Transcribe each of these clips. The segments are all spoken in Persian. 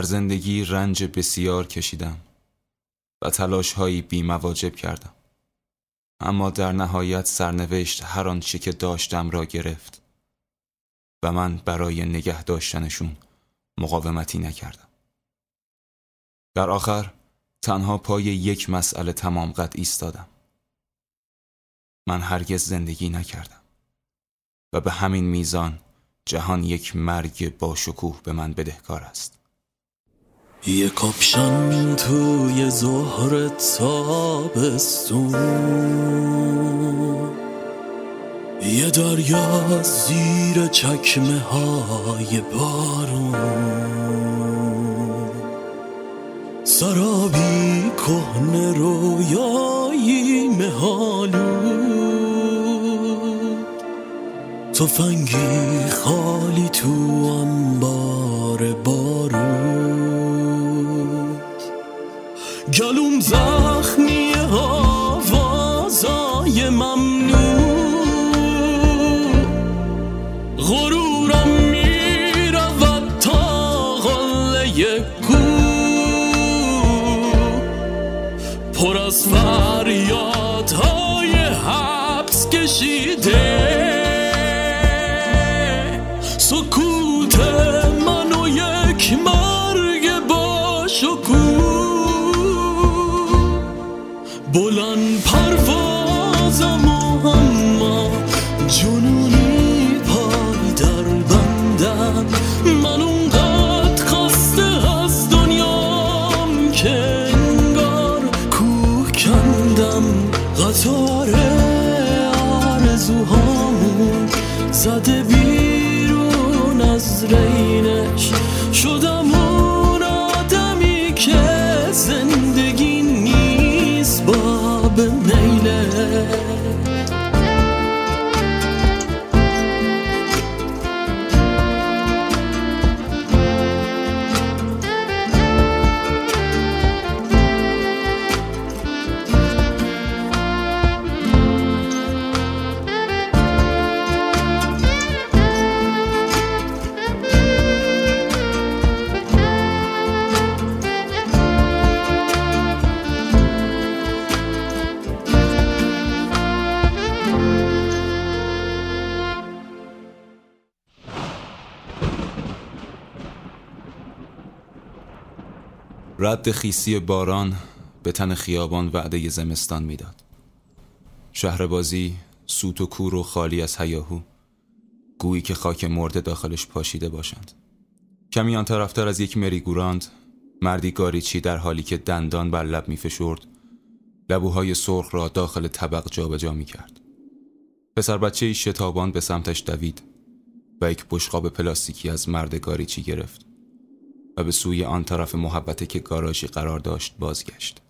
در زندگی رنج بسیار کشیدم و تلاش هایی بی مواجب کردم. اما در نهایت سرنوشت هر آنچه که داشتم را گرفت و من برای نگه داشتنشون مقاومتی نکردم. در آخر تنها پای یک مسئله تمام قد ایستادم. من هرگز زندگی نکردم و به همین میزان جهان یک مرگ با شکوه به من بدهکار است. یه کپشن توی ظهر تابستون. یه دریا زیر چکمه های بارون. سرابی کهن رویایی مهالود تفنگی خالی تو انبار بارود kalumsa رد خیسی باران به تن خیابان وعده زمستان می‌داد. شهر بازی سوت و کور و خالی از هیاهو گویی که خاک مرده داخلش پاشیده باشند. کمی آن طرفتر از یک مریگوراند مردی گاریچی در حالی که دندان بر لب میفشرد لبوهای سرخ را داخل طبق جابجا می کرد. پسر بچه شتابان به سمتش دوید و یک بشقاب پلاستیکی از مرد گاریچی گرفت. و به سوی آن طرف محبته که گاراژی قرار داشت بازگشت.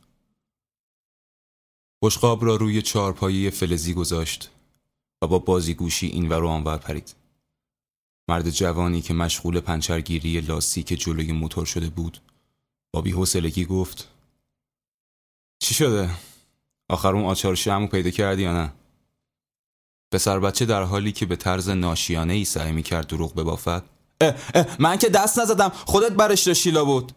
بشقاب را روی چهارپایه فلزی گذاشت و با بازیگوشی این و آنور پرید. مرد جوانی که مشغول پنچرگیری لاستیک جلوی موتور شده بود با بی‌حوصلگی گفت چی شده؟ آخر اون آچار شمو پیدا کردی یا نه؟ پسر بچه در حالی که به طرز ناشیانه ای سعی می کرد دروغ ببافد اه من که دست نزدم. خودت برش شیلا بود.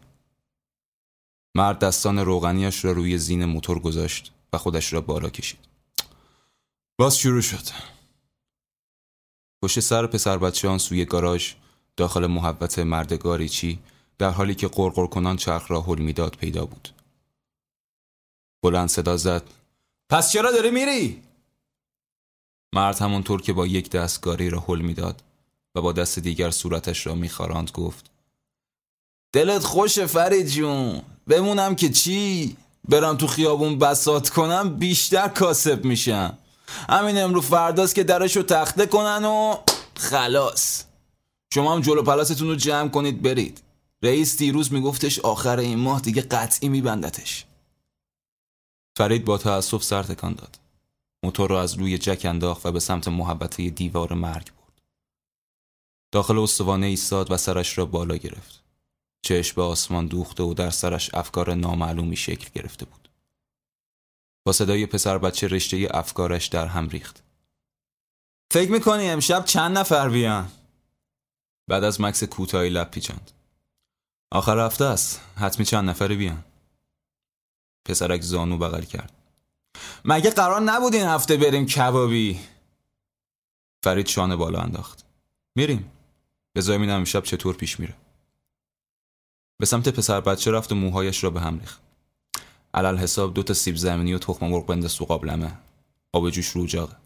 مرد دستان روغنیش را روی زین موتور گذاشت و خودش را بالا کشید. باز شروع شد. پشت سر پسر بچه آن سوی گاراژ داخل محبت مردگاری چی در حالی که قرقر کنان چرخ را حل می‌داد پیدا بود. بلند صدا زد. پس چرا داری میری؟ مرد همونطور که با یک دست گاری را حل می‌داد. و با دست دیگر صورتش را میخاراند گفت دلت خوشه فرید جون. بمونم که چی؟ برم تو خیابون بسات کنم بیشتر کاسب میشم. همین امرو فرداست که درشو تخته کنن و خلاص. شما هم جلو پلاستون رو جمع کنید برید. رئیس دیروز میگفتش آخر این ماه دیگه قطعی میبندتش. فرید با تأسف سر تکان داد. موتور را از روی جک انداخت و به سمت محبته دیوار مرگ داخل استوانه ایستاد و سرش را بالا گرفت. چشم به آسمان دوخته و در سرش افکار نامعلومی شکل گرفته بود. با صدای پسر بچه رشته افکارش در هم ریخت. فکر می‌کنی امشب چند نفر بیان؟ بعد از مکس کوتاهی لب پیچاند. آخر هفته است. حتمی چند نفری بیان؟ پسرک زانو بغل کرد. مگه قرار نبود این هفته بریم کبابی؟ فرید شانه بالا انداخت. میریم. بذار ببینم امشب چطور پیش میره؟ به سمت پسر بچه رفت و موهایش را به هم ریخت. علل حساب دو تا سیب زمینی و تخم مرغ بنداز تو قابلمه آب جوش رو جاقه.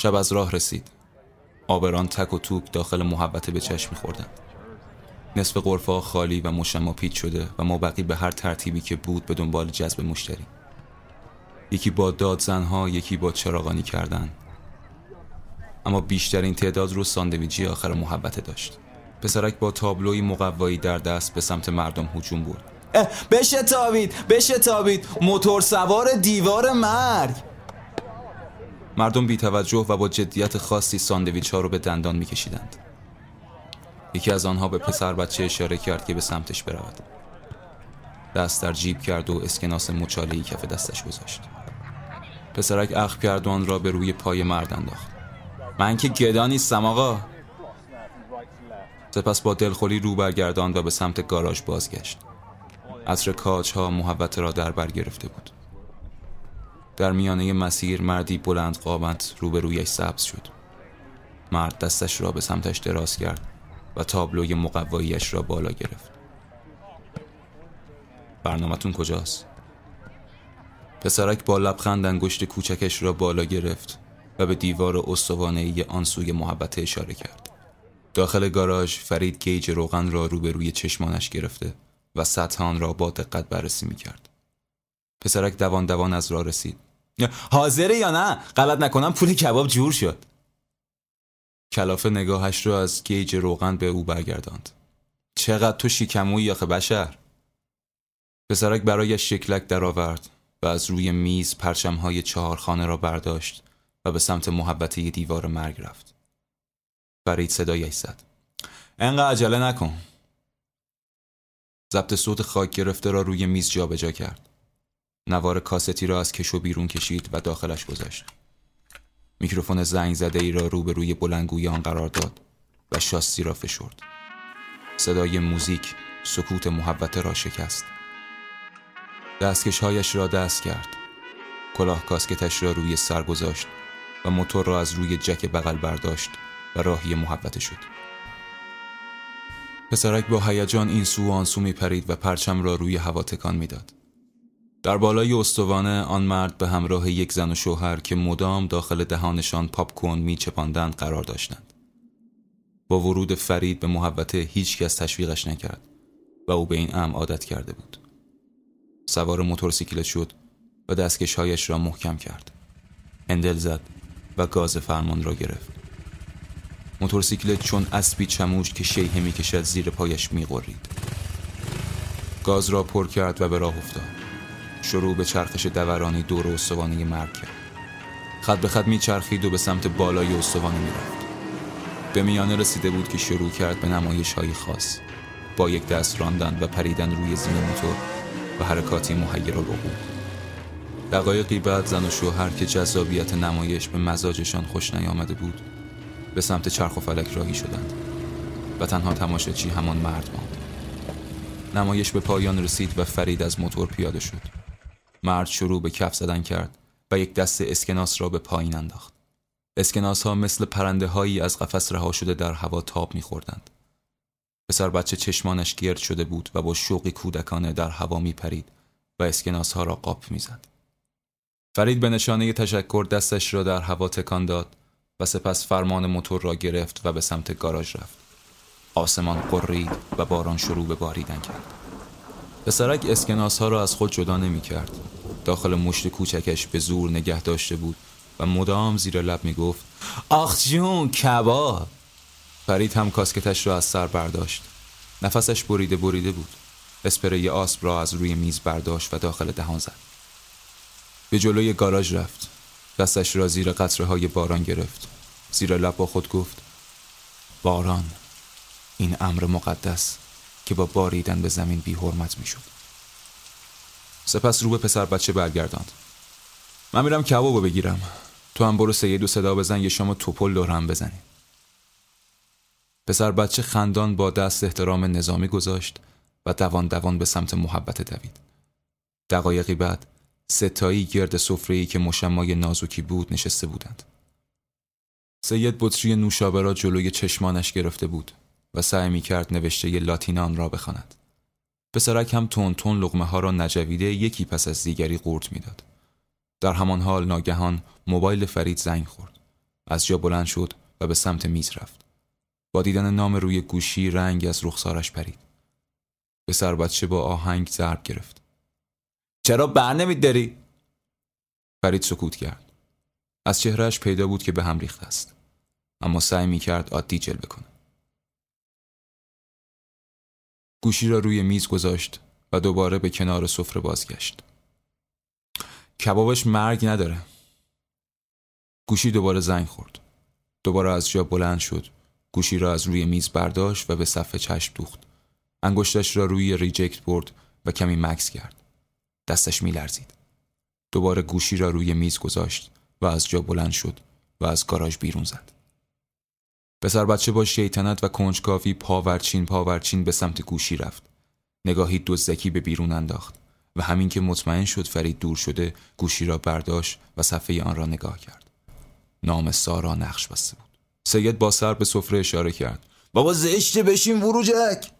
شب از راه رسید. آبران تک و توک داخل محبته به چشم میخوردند نصف قرفه خالی و مشما پیچ شده و ما بقی به هر ترتیبی که بود به دنبال جذب مشتری. یکی با داد زنها یکی با چراغانی کردن. اما بیشترین تعداد رو ساندویجی آخر محبته داشت. پسرک با تابلوی مقوایی در دست به سمت مردم هجوم برد. بشه تابید بشه تابید موتور سوار دیوار مرگ. مردم بی توجه و با جدیت خاصی ساندویچ ها رو به دندان میکشیدند. یکی از آنها به پسر بچه اشاره کرد که به سمتش برود. دست در جیب کرد و اسکناس مچالهی کف دستش گذاشت. پسرک اخ کرد و آن را به روی پای مرد انداخت. من که گدا نیستم آقا. سپس با دلخوری رو برگرداند و به سمت گاراژ بازگشت. عطر کاج ها محبت را در بر گرفته بود. در میانه مسیر مردی بلند قامت روبرویش سبز شد مرد دستش را به سمتش دراز کرد و تابلوی مقواییش را بالا گرفت برنامهتون کجاست؟ پسرک با لبخند انگشت کوچکش را بالا گرفت و به دیوار استوانه آن سوی محبت اشاره کرد داخل گاراژ فرید گیج روغن را روبروی چشمانش گرفته و سطح را با دقت بررسی می کرد. پسرک دوان دوان از راه رسید حاضره یا نه؟ غلط نکنم پول کباب جور شد. کلافه نگاهش رو از گیج روغن به او برگرداند. چقدر تو شیکموی آخه بشر. پسرک برایش شکلک درآورد و از روی میز پرچمهای چهارخانه را برداشت و به سمت محبته دیوار مرگ رفت. فرید صدایش زد. انقدر عجله نکن. ضبط صوت خاک گرفته را روی میز جابجا کرد. نوار کاستی را از کشو بیرون کشید و داخلش گذاشت. میکروفون زنگ زده ای را روبروی بلنگوی آن قرار داد و شاسی را فشرد. صدای موزیک سکوت محبته را شکست. دستکشهایش را دست کرد. کلاه کاسکتش را روی سر گذاشت و موتور را از روی جک بغل برداشت و راهی محبته شد. پسرک با هیجان این سو و آن سو می پرید و پرچم را روی هوا تکان می‌داد. در بالای استوانه آن مرد به همراه یک زن و شوهر که مدام داخل دهانشان پاپ می چپاندند قرار داشتند. با ورود فرید به محبته هیچ کس تشویقش نکرد و او به این ام عادت کرده بود. سوار موتورسیکلت شد و دستکشهایش را محکم کرد. هندل زد و گاز فرمان را گرفت. موتورسیکلت چون اسبی چموش که شیهه می‌کشد زیر پایش میغرید. گاز را پر کرد و به راه افتاد. شروع به چرخش دورانی دور استوانه مرگ کرد. خط به خط میچرخید و به سمت بالای استوانه می‌رفت. به میانه رسیده بود که شروع کرد به نمایش های خاص. با یک دست راندن و پریدن روی زین موتور و حرکاتی محیر العقول دقایقی بعد زن و شوهر که جذابیت نمایش به مزاجشان خوش نیامده بود به سمت چرخ و فلک راهی شدند و تنها تماشاچی همان مرد ماند. نمایش به پایان رسید و فرید از موتور پیاده شد. مرد شروع به کف زدن کرد و یک دست اسکناس را به پایین انداخت. اسکناس ها مثل پرنده هایی از قفس رها شده در هوا تاب میخوردند. پسر بچه چشمانش گرد شده بود و با شوقی کودکانه در هوا می پرید و اسکناس ها را قاپ می‌زد. فرید به نشانه تشکر دستش را در هوا تکان داد و سپس فرمان موتور را گرفت و به سمت گاراژ رفت. آسمان قرید و باران شروع به باریدن کرد. پسرک اسکناس ها را از خود جدا نمی کرد. داخل مشت کوچکش به زور نگه داشته بود و مدام زیر لب می گفت آخ جون کباب. فرید هم کاسکتش را از سر برداشت. نفسش بریده بریده بود. اسپری آسب را از روی میز برداشت و داخل دهان زد. به جلوی گاراژ رفت. دستش را زیر قطره های باران گرفت. زیر لب با خود گفت باران این امر مقدس. که با باریدن به زمین بی حرمت می شد. سپس رو به پسر بچه برگرداند. من میرم کبابو بگیرم. تو هم برو سید و صدا بزن یه شما توپل دور هم بزنیم پسر بچه خندان با دست احترام نظامی گذاشت و دوان دوان به سمت محبت دوید. دقایقی بعد ستایی گرد سفره‌ای که مشمای نازکی بود نشسته بودند. سید بطری نوشابه را جلوی چشمانش گرفته بود. و سعی می کرد نوشته لاتینان را بخواند. پسرک هم تون تون لغمه ها را نجویده یکی پس از دیگری قورت می‌داد. در همان حال ناگهان موبایل فرید زنگ خورد. از جا بلند شد و به سمت میز رفت. با دیدن نام روی گوشی رنگ از رخسارش پرید. پسر بچه با آهنگ ضرب گرفت. چرا بر نمیداری؟ فرید سکوت کرد. از چهرهش پیدا بود که به هم ریخته است. اما سعی می کرد عادی جلوه کنه. گوشی را روی میز گذاشت و دوباره به کنار سفره بازگشت. کبابش مرگ نداره. گوشی دوباره زنگ خورد. دوباره از جا بلند شد. گوشی را از روی میز برداشت و به صفحه چشم دوخت. انگشتش را روی ریجکت برد و کمی مکس کرد. دستش می لرزید. دوباره گوشی را روی میز گذاشت و از جا بلند شد و از گاراژ بیرون زد. پسر بچه با شیطنت و کنجکاوی پاورچین پاورچین به سمت گوشی رفت. نگاهی دزدکی به بیرون انداخت و همین که مطمئن شد فرید دور شده گوشی را برداشت و صفحه آن را نگاه کرد. نام سارا نقش بسته بود. سید با سر به سفره اشاره کرد. بابا زشته بشین وروجک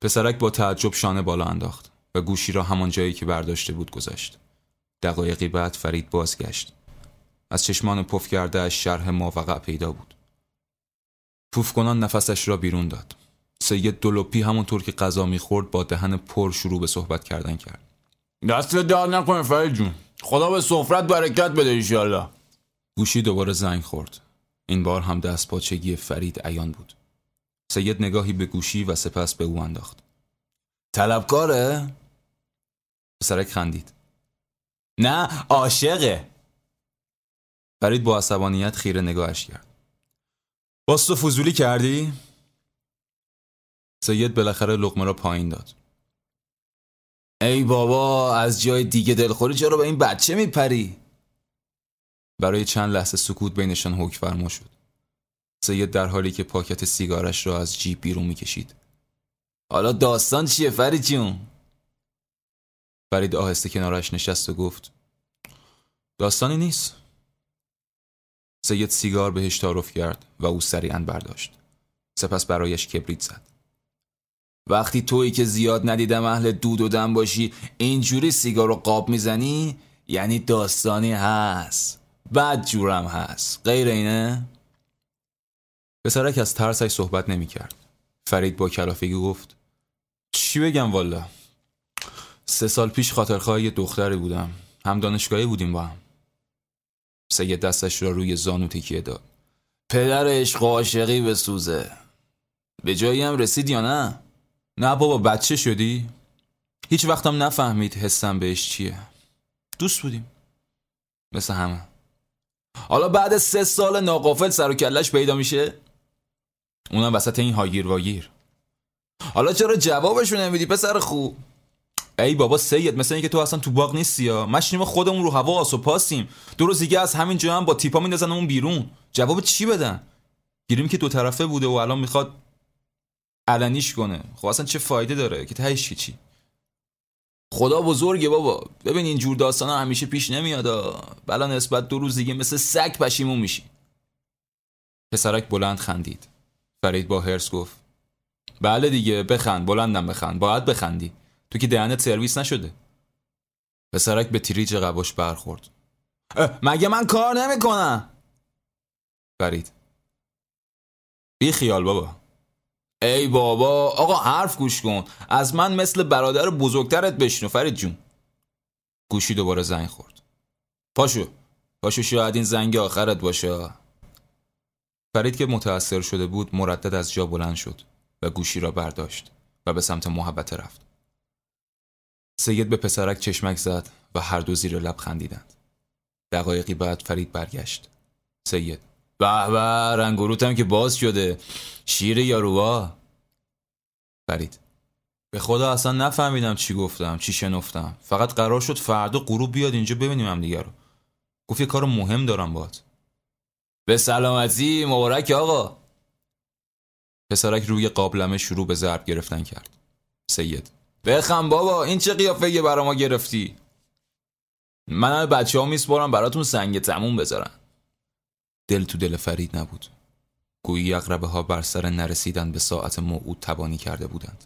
پسرک با تعجب شانه بالا انداخت و گوشی را همان جایی که برداشته بود گذاشت. دقایقی بعد فرید بازگشت. از چشمان پف کرده شرح موقع پیدا بود. پوف کنان نفسش را بیرون داد. سید دلوپی همونطور که غذا می‌خورد با دهن پر شروع به صحبت کردن کرد. دست داد نکنه فرید جون خدا به سفرت برکت بده ایشالله گوشی دوباره زنگ خورد. این بار هم دست پاچگی فرید عیان بود. سید نگاهی به گوشی و سپس به او انداخت. طلبکاره؟ پسرک خندید. نه عاشقه فرید با عصبانیت خیره نگاهش کرد. باز تو فضولی کردی؟ سید بالاخره لقمه را پایین داد. ای بابا از جای دیگه دلخوری چرا به این بچه میپری؟ برای چند لحظه سکوت بینشان حکم فرما شد. سید در حالی که پاکت سیگارش را از جیب بیرون می‌کشید. حالا داستان چیه فرید جون؟ فرید آهسته کنارش نشست و گفت داستانی نیست. سید سیگار بهش تعارف کرد و او سریعا برداشت. سپس برایش کبریت زد. وقتی تویی که زیاد ندیدم اهل دود و دم باشی اینجوری سیگار رو قاب می‌زنی یعنی داستانی هست بد جورم هست غیر اینه؟ پسرک از ترسش صحبت نمی کرد. فرید با کلافگی گفت چی بگم والا سه سال پیش خاطرخواه یه دختری بودم هم دانشگاهی بودیم با هم سید دستش را روی زانو تکیه داد پدر عشق و عاشقی به سوزه به جایی هم رسید یا نه؟ نه بابا بچه شدی؟ هیچ وقتم نفهمید حسم بهش چیه دوست بودیم مثل همه حالا بعد سه سال ناقافل سر و کلش پیدا میشه؟ اونم وسط این هاگیر واگیر حالا چرا جوابشو نمیدی پسر خوب؟ ای بابا سید مثل اینکه تو اصلا تو باغ نیستی یا؟ مشنیم خودمون رو هوا آس و پاسیم دو روز دیگه از همین جا هم با تیپا میندازن اون بیرون. جواب چی بدن؟ گیریم که دو طرفه بوده و الان می‌خواد علنیش کنه. خب اصلا چه فایده داره؟ که تهش چی خدا بزرگه بابا. ببین این جور داستانا همیشه پیش نمیاد بلا نسبت دو روز دیگه مثل سگ پشیمون میشی. پسرک بلند خندید. فرید با هرس گفت. بله دیگه بخند. بلندم بخند. باید بخندی. تو که دهنت سرویس نشده. پسرک به تریج قباش برخورد. مگه من کار نمی‌کنم؟ فرید بی خیال بابا. ای بابا آقا حرف گوش کن. از من مثل برادر بزرگترت بشنو فرید جون. گوشی دوباره زنگ خورد. پاشو. پاشو شاید این زنگ آخرت باشه. فرید که متأثر شده بود مردد از جا بلند شد و گوشی را برداشت و به سمت محبته رفت. سید به پسرک چشمک زد و هر دو زیر لب خندیدند. دقایقی بعد فرید برگشت. سید به به رنگوروتم که باز شده. شیر یارووا. فرید به خدا اصلا نفهمیدم چی گفتم چی شنفتم. فقط قرار شد فردا غروب بیاد اینجا ببینیم هم دیگه رو. گفت یه کار مهم دارم باهات. به سلامتی مبارک آقا. پسرک روی قابلمه شروع به ضرب گرفتن کرد. سید بخم بابا این چه قیافه برا ما گرفتی؟ من بچه ها میسپارم براتون سنگ تموم بذارن دل تو دل فرید نبود. گویی اقربه ها بر سر نرسیدن به ساعت موعود تبانی کرده بودند.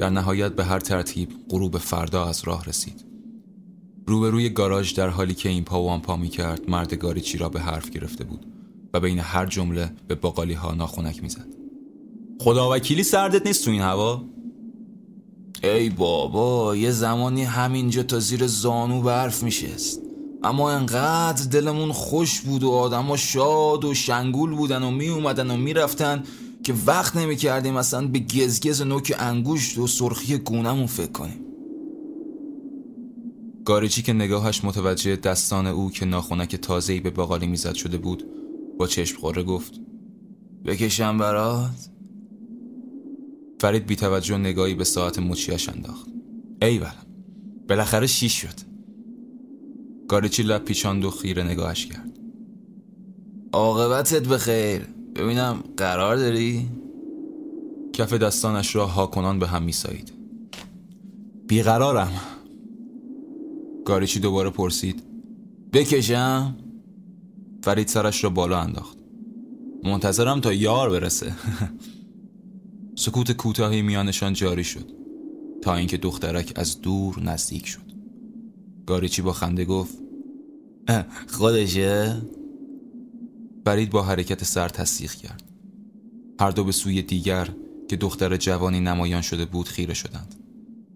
در نهایت به هر ترتیب غروب فردا از راه رسید روبروی گاراژ در حالی که این پا و آن پا می کرد مرد گاریچی را به حرف گرفته بود و بین هر جمله به باقالی ها ناخونک می‌زد. خدا وکیلی سردت نیست تو این هوا؟ ای بابا یه زمانی همینجا تا زیر زانو برف میشست اما انقدر دلمون خوش بود و آدما شاد و شنگول بودن و می اومدن و می‌رفتن که وقت نمی کردیم اصلا به گزگز نوک انگوشت و سرخی گونمون فکر کنیم. گاریچی که نگاهش متوجه دستان او که ناخونک تازه‌ای به باقالی می‌زد شده بود با چشم خوره گفت بکشم برات؟ فرید بی توجه نگاهی به ساعت مچیش انداخت. ایول بالاخره شیش شد. گاریچی لب پیچاند و خیره نگاهش کرد. عاقبتت بخیر ببینم قرار داری؟ کف دستانش را هاکنان به هم میسایید. بیقرارم. گاریچی دوباره پرسید؟ بکشم؟ فرید سرش را بالا انداخت. منتظرم تا یار برسه. سکوت کوتاهی میانشان جاری شد. تا اینکه دخترک از دور نزدیک شد. گاریچی با خنده گفت؟ خودشه؟ فرید با حرکت سر تصدیق کرد. هر دو به سوی دیگر که دختر جوانی نمایان شده بود خیره شدند.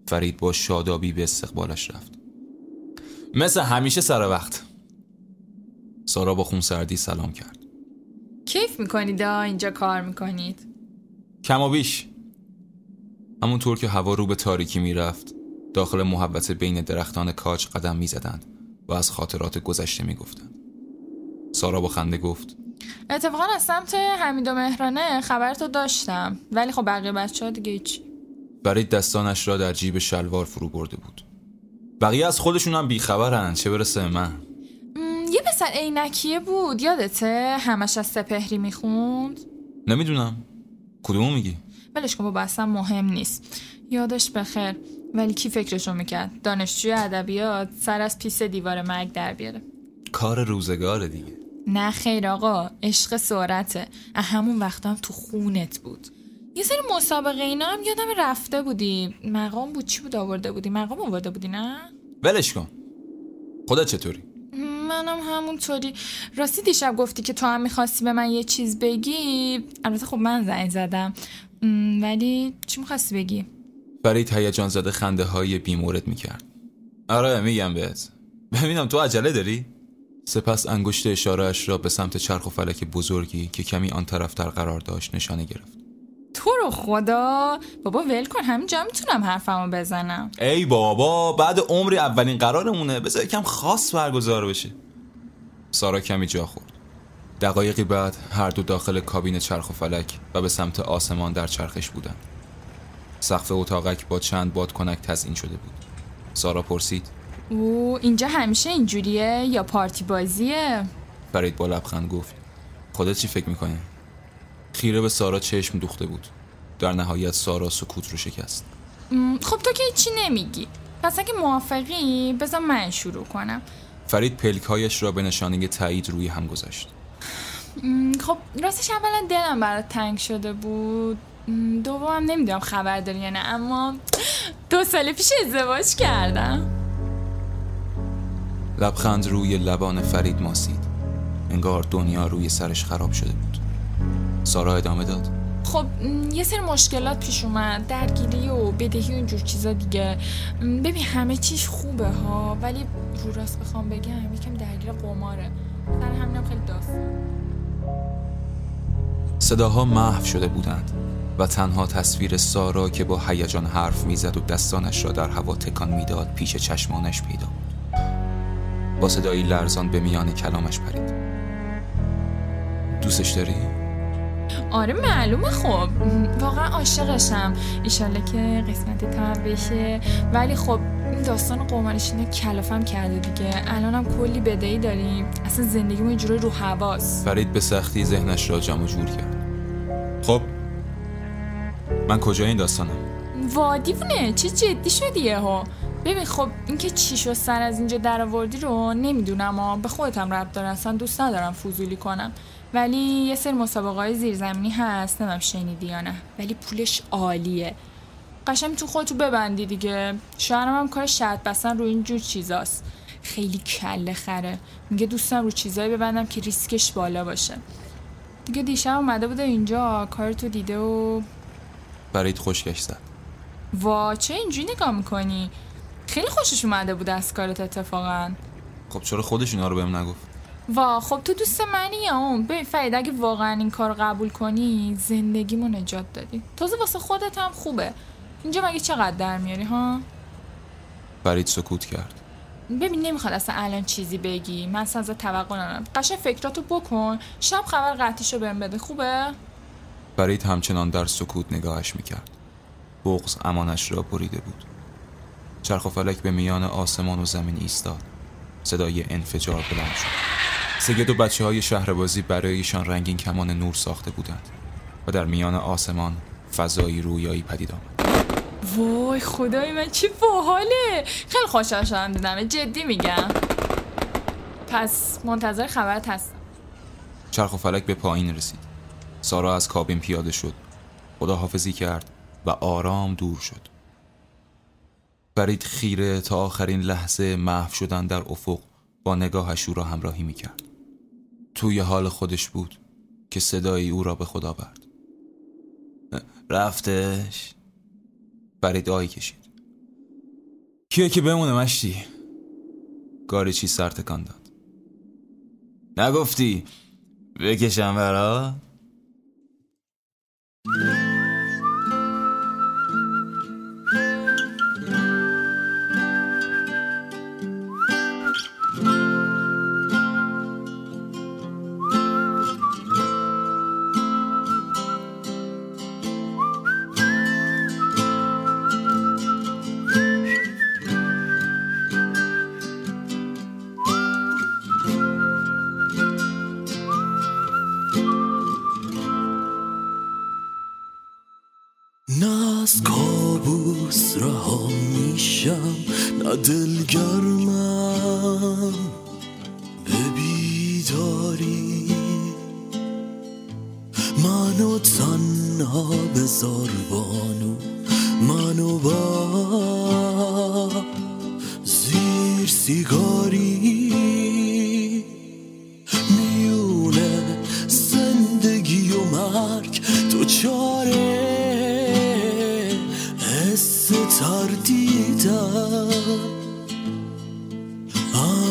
فرید با شادابی به استقبالش رفت. مثل همیشه سر وقت. سارا با خونسردی سلام کرد. کیف می‌کنید؟ اینجا کار می‌کنید. کم و بیش. همونطور که هوا رو به تاریکی می‌رفت داخل محبت بین درختان کاج قدم می‌زدند و از خاطرات گذشته می‌گفتند. سارا با خنده گفت. اتفاقا از سمت حمید و مهرانه خبرتو داشتم. ولی خب بقیه بچه ها دیگه هیچی برای دستانش را در جیب شلوار فرو برده بود. بقیه از خودشون هم بیخبرن. چه برسه من؟ یه پسر عینکیه بود. یادته همش از سپهری می‌خوند؟ نمی‌دونم. کدومو میگی؟ ولش کن بابا اصلا مهم نیست. یادش بخیر. ولی کی فکرشو می‌کرد؟ دانشجوی ادبیات سر از پیس دیوار مرگ در بیاره. کار روزگار دیگه. نه خیر آقا عشق سرعته. همون وقتا هم تو خونت بود. یه سری مسابقه اینا هم یادم رفته بودی. مقام بود چی بود؟ آورده بودی. مقام آورده بودی نه؟ ولش کن. خودت چطوری؟ منم همونطوری. راستی دیشب گفتی که تو هم می‌خواستی به من یه چیز بگی. البته خب من زنگ زدم. ولی چی می‌خواستی بگی؟ فرید هیجان زده خنده های بیمورد می‌کرد. آره میگم بهت. ببینم تو عجله داری؟ سپس انگشت اشارهش را به سمت چرخ و فلک بزرگی که کمی آن طرفتر قرار داشت نشانه گرفت. تو رو خدا! بابا ول کن همینجا می‌تونم حرفمو بزنم. ای بابا بعد عمری اولین قرارمونه. بذار یکم خاص برگزار بشه. سارا کمی جا خورد. دقایقی بعد هر دو داخل کابین چرخ و فلک و به سمت آسمان در چرخش بودند. سقف اتاقک با چند بادکنک تزئین شده بود. سارا پرسید او اینجا همیشه اینجوریه یا پارتی بازیه؟ فرید با لبخند گفت. خودت چی فکر می‌کنی؟ خیره به سارا چشم دوخته بود. در نهایت سارا سکوت رو شکست. خب تو که چی نمیگی. پس اگه موافقی بذار من شروع کنم. فرید پلکهایش را به نشانه تایید روی هم گذاشت. خب راستش اولا دلم برات تنگ شده بود. م، دومم نمی‌دونم خبر داری یا نه اما دو سال پیش ازدواج کردم. لبخند روی لبان فرید ماسید. انگار دنیا روی سرش خراب شده بود. سارا ادامه داد. خب یه سری مشکلات پیش اومد. درگیری و بدهی و اینجور چیزا دیگه. ببین همه چیش خوبه ها ولی رو راست بخوام بگم یکم درگیر قماره. سر همینم خیلی داستان صداها محو شده بودند و تنها تصویر سارا که با هیجان حرف می‌زد و دستانش را در هوا تکان می‌داد پیش چشمانش پیدا بود. با صدایی لرزان به میان کلامش پرید. دوستش داری؟ آره معلومه خب. واقعا عاشقشم. ایشالله که قسمت تا هم بشه. ولی خب این داستان قمارش اینا کلافم کرده دیگه. الانم کلی بدهی داریم. اصلا زندگیمون یه جوری رو حواس فرید به سختی ذهنش را جمع و جور کرد. خب من کجای این داستانم؟ وادیونه چه جدی شدی ها ببین خب اینکه چی شد سر از اینجا در آوردی رو نمی‌دونم ها به خودتم رب داره اصلا دوست ندارم فضولی کنم. ولی یه سری مسابقه های زیرزمینی هست نمیم شنیدی یا نه. ولی پولش عالیه. قشنگ تو خودتو ببندی دیگه. شوهرم هم کار شرط بستن رو اینجور چیزاست. خیلی کله خره. میگه دوستم رو چیزایی ببندم که ریسکش بالا باشه. دیگه دیشب اومده بوده اینجا کارتو دیده و فرید خشکش زد وا چه اینجوری نگاه می‌کنی؟ خیلی خوشش اومده بود از کارت اتفاقا. خب چرا خودش اینا رو بهم نگفت؟ وا خب تو دوست منی اون ببین فرید اگه واقعا این کار قبول کنی زندگیمو نجات دادی. تازه واسه خودت هم خوبه. اینجا مگه چقدر در میاری ها؟ فرید سکوت کرد. ببین نمی‌خواد اصلا الان چیزی بگی. من اصلا ازت توقع ندارم. قشنگ فکراتو بکن. شب خبر قطعیشو بهم بده. خوبه؟ فرید همچنان در سکوت نگاهش می‌کرد. بغز امانش را بریده بود. چرخ و فلک به میان آسمان و زمین ایستاد. صدای انفجار بلند شد. سگد و بچه های شهربازی برایشان رنگین کمان نور ساخته بودند و در میان آسمان فضایی رویایی پدید آمد. وای خدای من چی باحاله. خیلی خوشحال شدم دیدم جدی میگم. پس منتظر خبرت هستم. چرخ و فلک به پایین رسید. سارا از کابین پیاده شد. خداحافظی کرد و آرام دور شد. فرید خیره تا آخرین لحظه محو شدن در افق با نگاهش او را همراهی می‌کرد. توی حال خودش بود که صدای او را به خدا برد رفتش؟ فرید آهی کشید. کیه که بمونه مشتی؟ گاریچی سر تکان داد. نگفتی؟ بکشم برا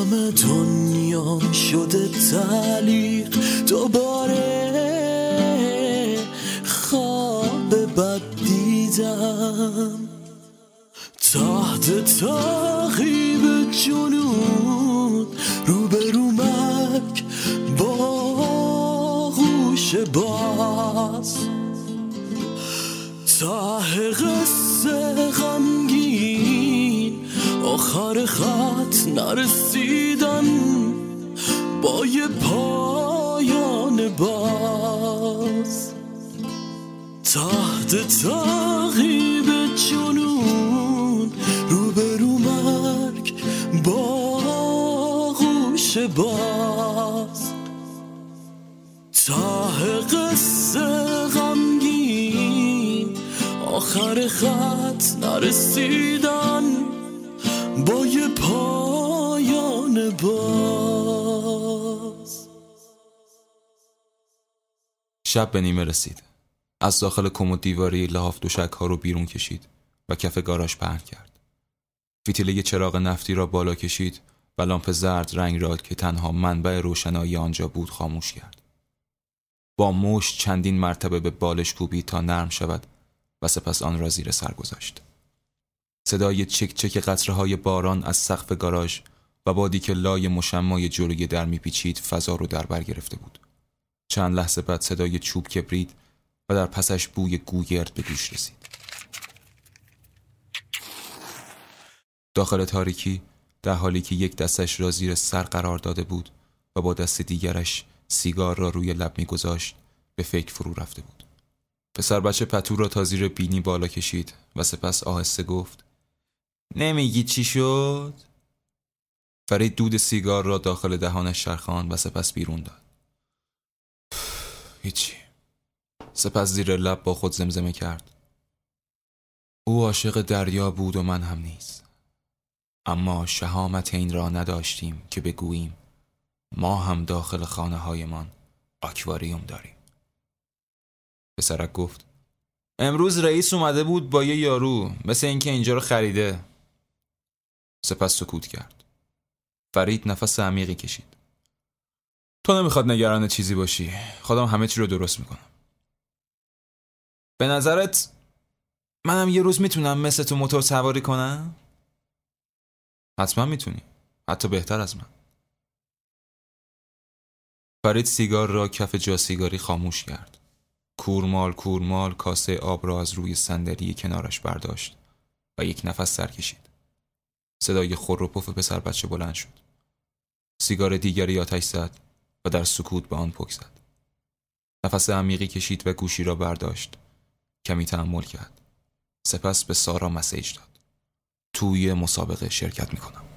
همه دنیام شده تعلیق دوباره خواب بد دیدم. تحت تعقیب جنون روبرو مرگ با غوش باز. ته قصه غمگین آخر خط نرسیدن با یه پایان باز. تحت تعقیب جنون روبرو مرگ با غوش باز. قصه غمگین آخر خط نرسیدن با یه پایان باز. شب به نیمه رسید. از داخل کمد دیواری لحاف دوشک ها رو بیرون کشید و کف گاراژ پهن کرد. فیتیله چراغ نفتی را بالا کشید و لامپ زرد رنگ را که تنها منبع روشنایی آنجا بود خاموش کرد. با مشت چندین مرتبه به بالش کوبی تا نرم شود و سپس آن را زیر سر گذاشت. صدای چک چک قطره های باران از سقف گاراژ و بادی که لای مشمای جلوی در میپیچید فضا رو در بر گرفته بود. چند لحظه بعد صدای چوب کبرید و در پسش بوی گوگرد به گوش رسید. داخل تاریکی در حالی که یک دستش را زیر سر قرار داده بود و با دست دیگرش سیگار را روی لب میگذاشت به فکر فرو رفته بود. پسر بچه پتو را تا زیر بینی بالا کشید و سپس آهسته گفت نمیگی چی شد؟ فرید دود سیگار را داخل دهانش شرخان و سپس بیرون داد. هیچی. سپس زیر لب با خود زمزمه کرد. او عاشق دریا بود و من هم نیست. اما شهامت این را نداشتیم که بگوییم ما هم داخل خانه هایمان آکواریوم داریم. پسرک گفت امروز رئیس اومده بود با یه یارو مثل اینکه اینجا رو خریده. سپس سکوت کرد. فرید نفس عمیقی کشید. تو نمی‌خواد نگران چیزی باشی. خودم همه چی رو درست می‌کنم. به نظرت منم یه روز می‌تونم مثل تو موتور سواری کنم؟ حتما می‌تونی. حتی بهتر از من. فرید سیگار را کف جا سیگاری خاموش کرد. کورمال کورمال کاسه آب را از روی صندلی کنارش برداشت و یک نفس سر کشید. صدای خور و پف پسر بچه بلند شد. سیگار دیگری آتش زد و در سکوت به آن پک زد. نفس عمیقی کشید و گوشی را برداشت. کمی تحمل کرد. سپس به سارا مسیج داد. توی مسابقه شرکت می‌کنم.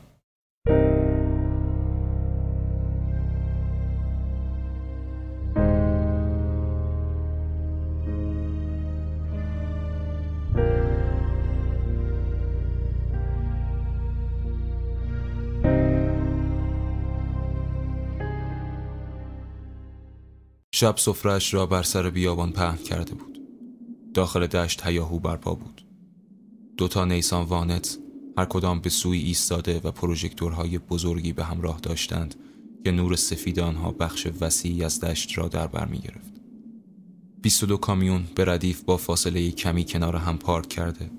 شب سفرش را بر سر بیابان پهن کرده بود داخل دشت هیاهو برپا بود دوتا نیسان وانت هر کدام به سوی ایستاده و پروژکتورهای بزرگی به همراه داشتند که نور سفید آنها بخش وسیعی از دشت را در بر می گرفت. 22 کامیون به ردیف با فاصله کمی کنار هم پارک کرده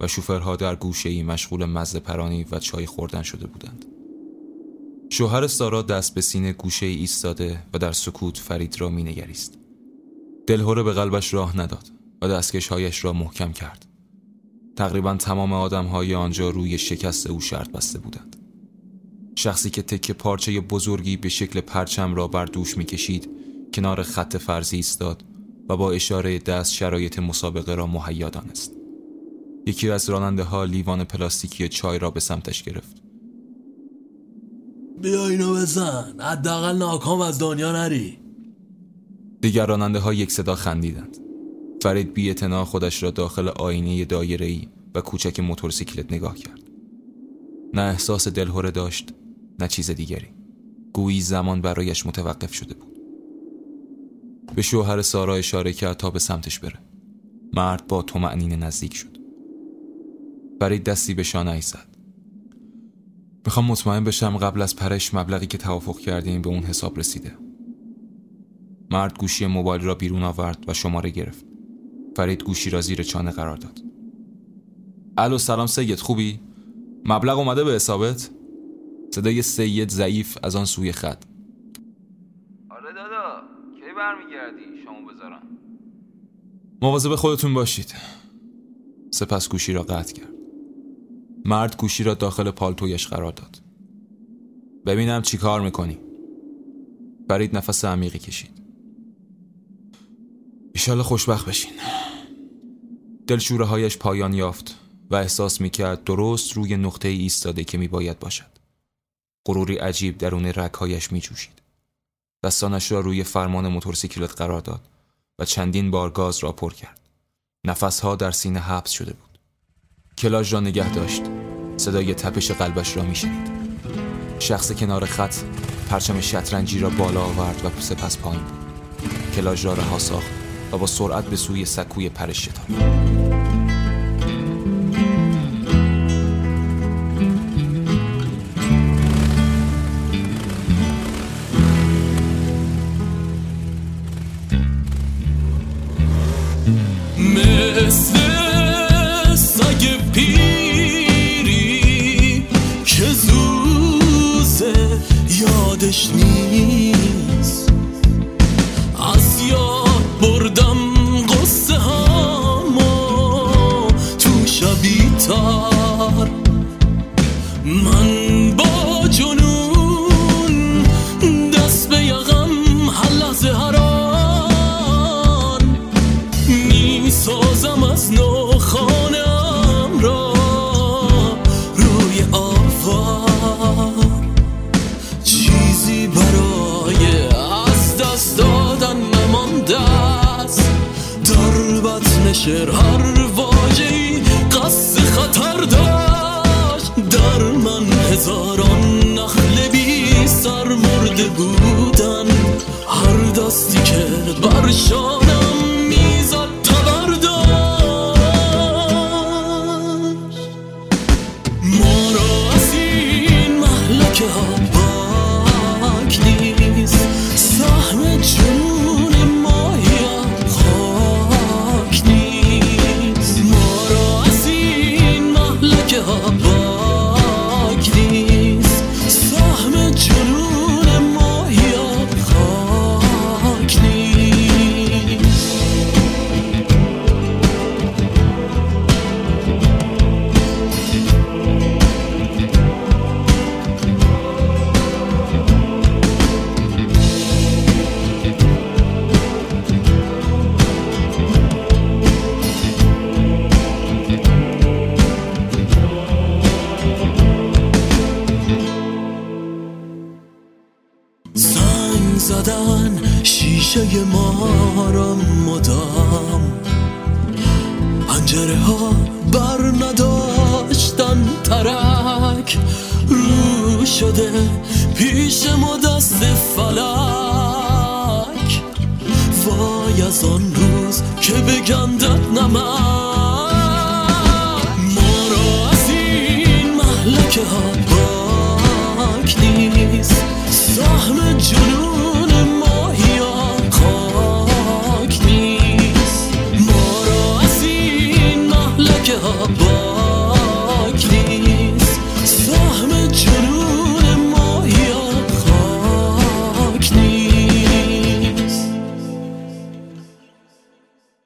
و شوفرها در گوشه ای مشغول مزه پرانی و چای خوردن شده بودند. شوهر سارا دست به سینه گوشه ای ایستاده و در سکوت فرید را می نگریست. دلهوره به قلبش راه نداد و دستکشهایش را محکم کرد. تقریبا تمام آدم های آنجا روی شکست او شرط بسته بودند. شخصی که تکه پارچه بزرگی به شکل پرچم را بر دوش می‌کشید کنار خط فرضی ایستاد و با اشاره دست شرایط مسابقه را مهیا دانست. یکی از راننده ها لیوان پلاستیکی چای را به سمتش گرفت. بیا اینو بزن حداقل ناکام از دنیا نری دیگر راننده ها یک صدا خندیدند. فرید بی خودش را داخل آینه دایره‌ای و کوچک موتورسیکلت نگاه کرد. نه احساس دلهوره داشت، نه چیز دیگری. گویی زمان برایش متوقف شده بود. به شوهر سارا اشاره کرد تا به سمتش بره. مرد با تو نزدیک شد. فرید دستی به شانه زد. می‌خوام مطمئن بشم قبل از پرش مبلغی که توافق کردیم به اون حساب رسیده. مرد گوشی موبایل را بیرون آورد و شماره گرفت. فرید گوشی را زیر چانه قرار داد الو سلام سید خوبی؟ مبلغ اومده به حسابت؟ صدای سید ضعیف از آن سوی خط آره دادا کی برمیگردی شما بذارم مواظب خودتون باشید سپس گوشی را قطع کرد مرد گوشی را داخل پالتویش قرار داد. ببینم چی کار می‌کنی. فرید نفس عمیقی کشید. ایشالا خوشبخت بشین. دلشوره هایش پایان یافت و احساس می کرد درست روی نقطه ایستاده که می باید باشد. غروری عجیب درون رگهایش می جوشید. دستانش را روی فرمان موتورسیکلت قرار داد و چندین بار گاز را پر کرد. نفسها در سینه حبس شده بود. کلاژ را نگه داشت. صدای تپش قلبش را میشنید. شخص کنار خط پرچم شطرنجی را بالا آورد و سپس پایین کلاژ را رها ساخت و با سرعت به سوی سکوی پرش شتافت.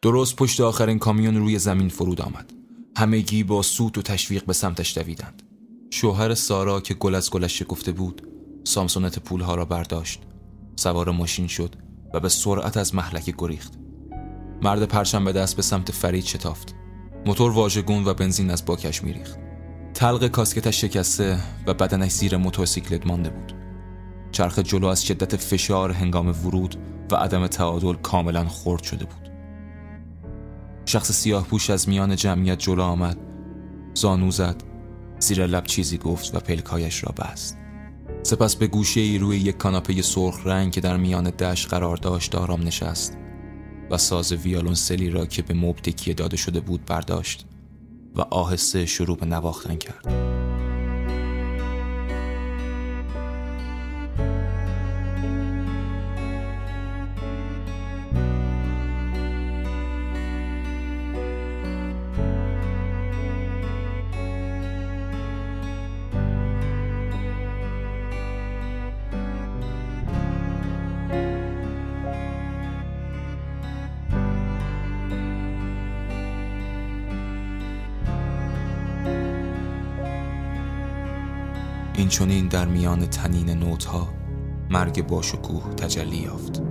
درست پشت آخرین کامیون روی زمین فرود آمد. همگی با سوت و تشویق به سمتش دویدند. شوهر سارا که گل از گلش شکفته بود سامسونت پولها را برداشت. سوار ماشین شد و به سرعت از محلکه گریخت. مرد پرچم به دست به سمت فرید شتافت. موتور واژگون و بنزین از باکش میریخت. تلق کاسکتش شکسته و بدنش زیر موتورسیکلت مانده بود. چرخ جلو از شدت فشار هنگام ورود و عدم تعادل کاملا خرد شده بود. شخص سیاه پوش از میان جمعیت جلو آمد. زانو زد زیر لب چیزی گفت و پلکایش را بست. سپس به گوشه ای روی یک کاناپه سرخ رنگ که در میان دشت قرار داشت آرام نشست و ساز ویالونسلی را که به مبل تکیه داده شده بود برداشت و آهسته شروع به نواختن کرد. این چونین در میان تنین نوتها مرگ باشکوه تجلی یافت.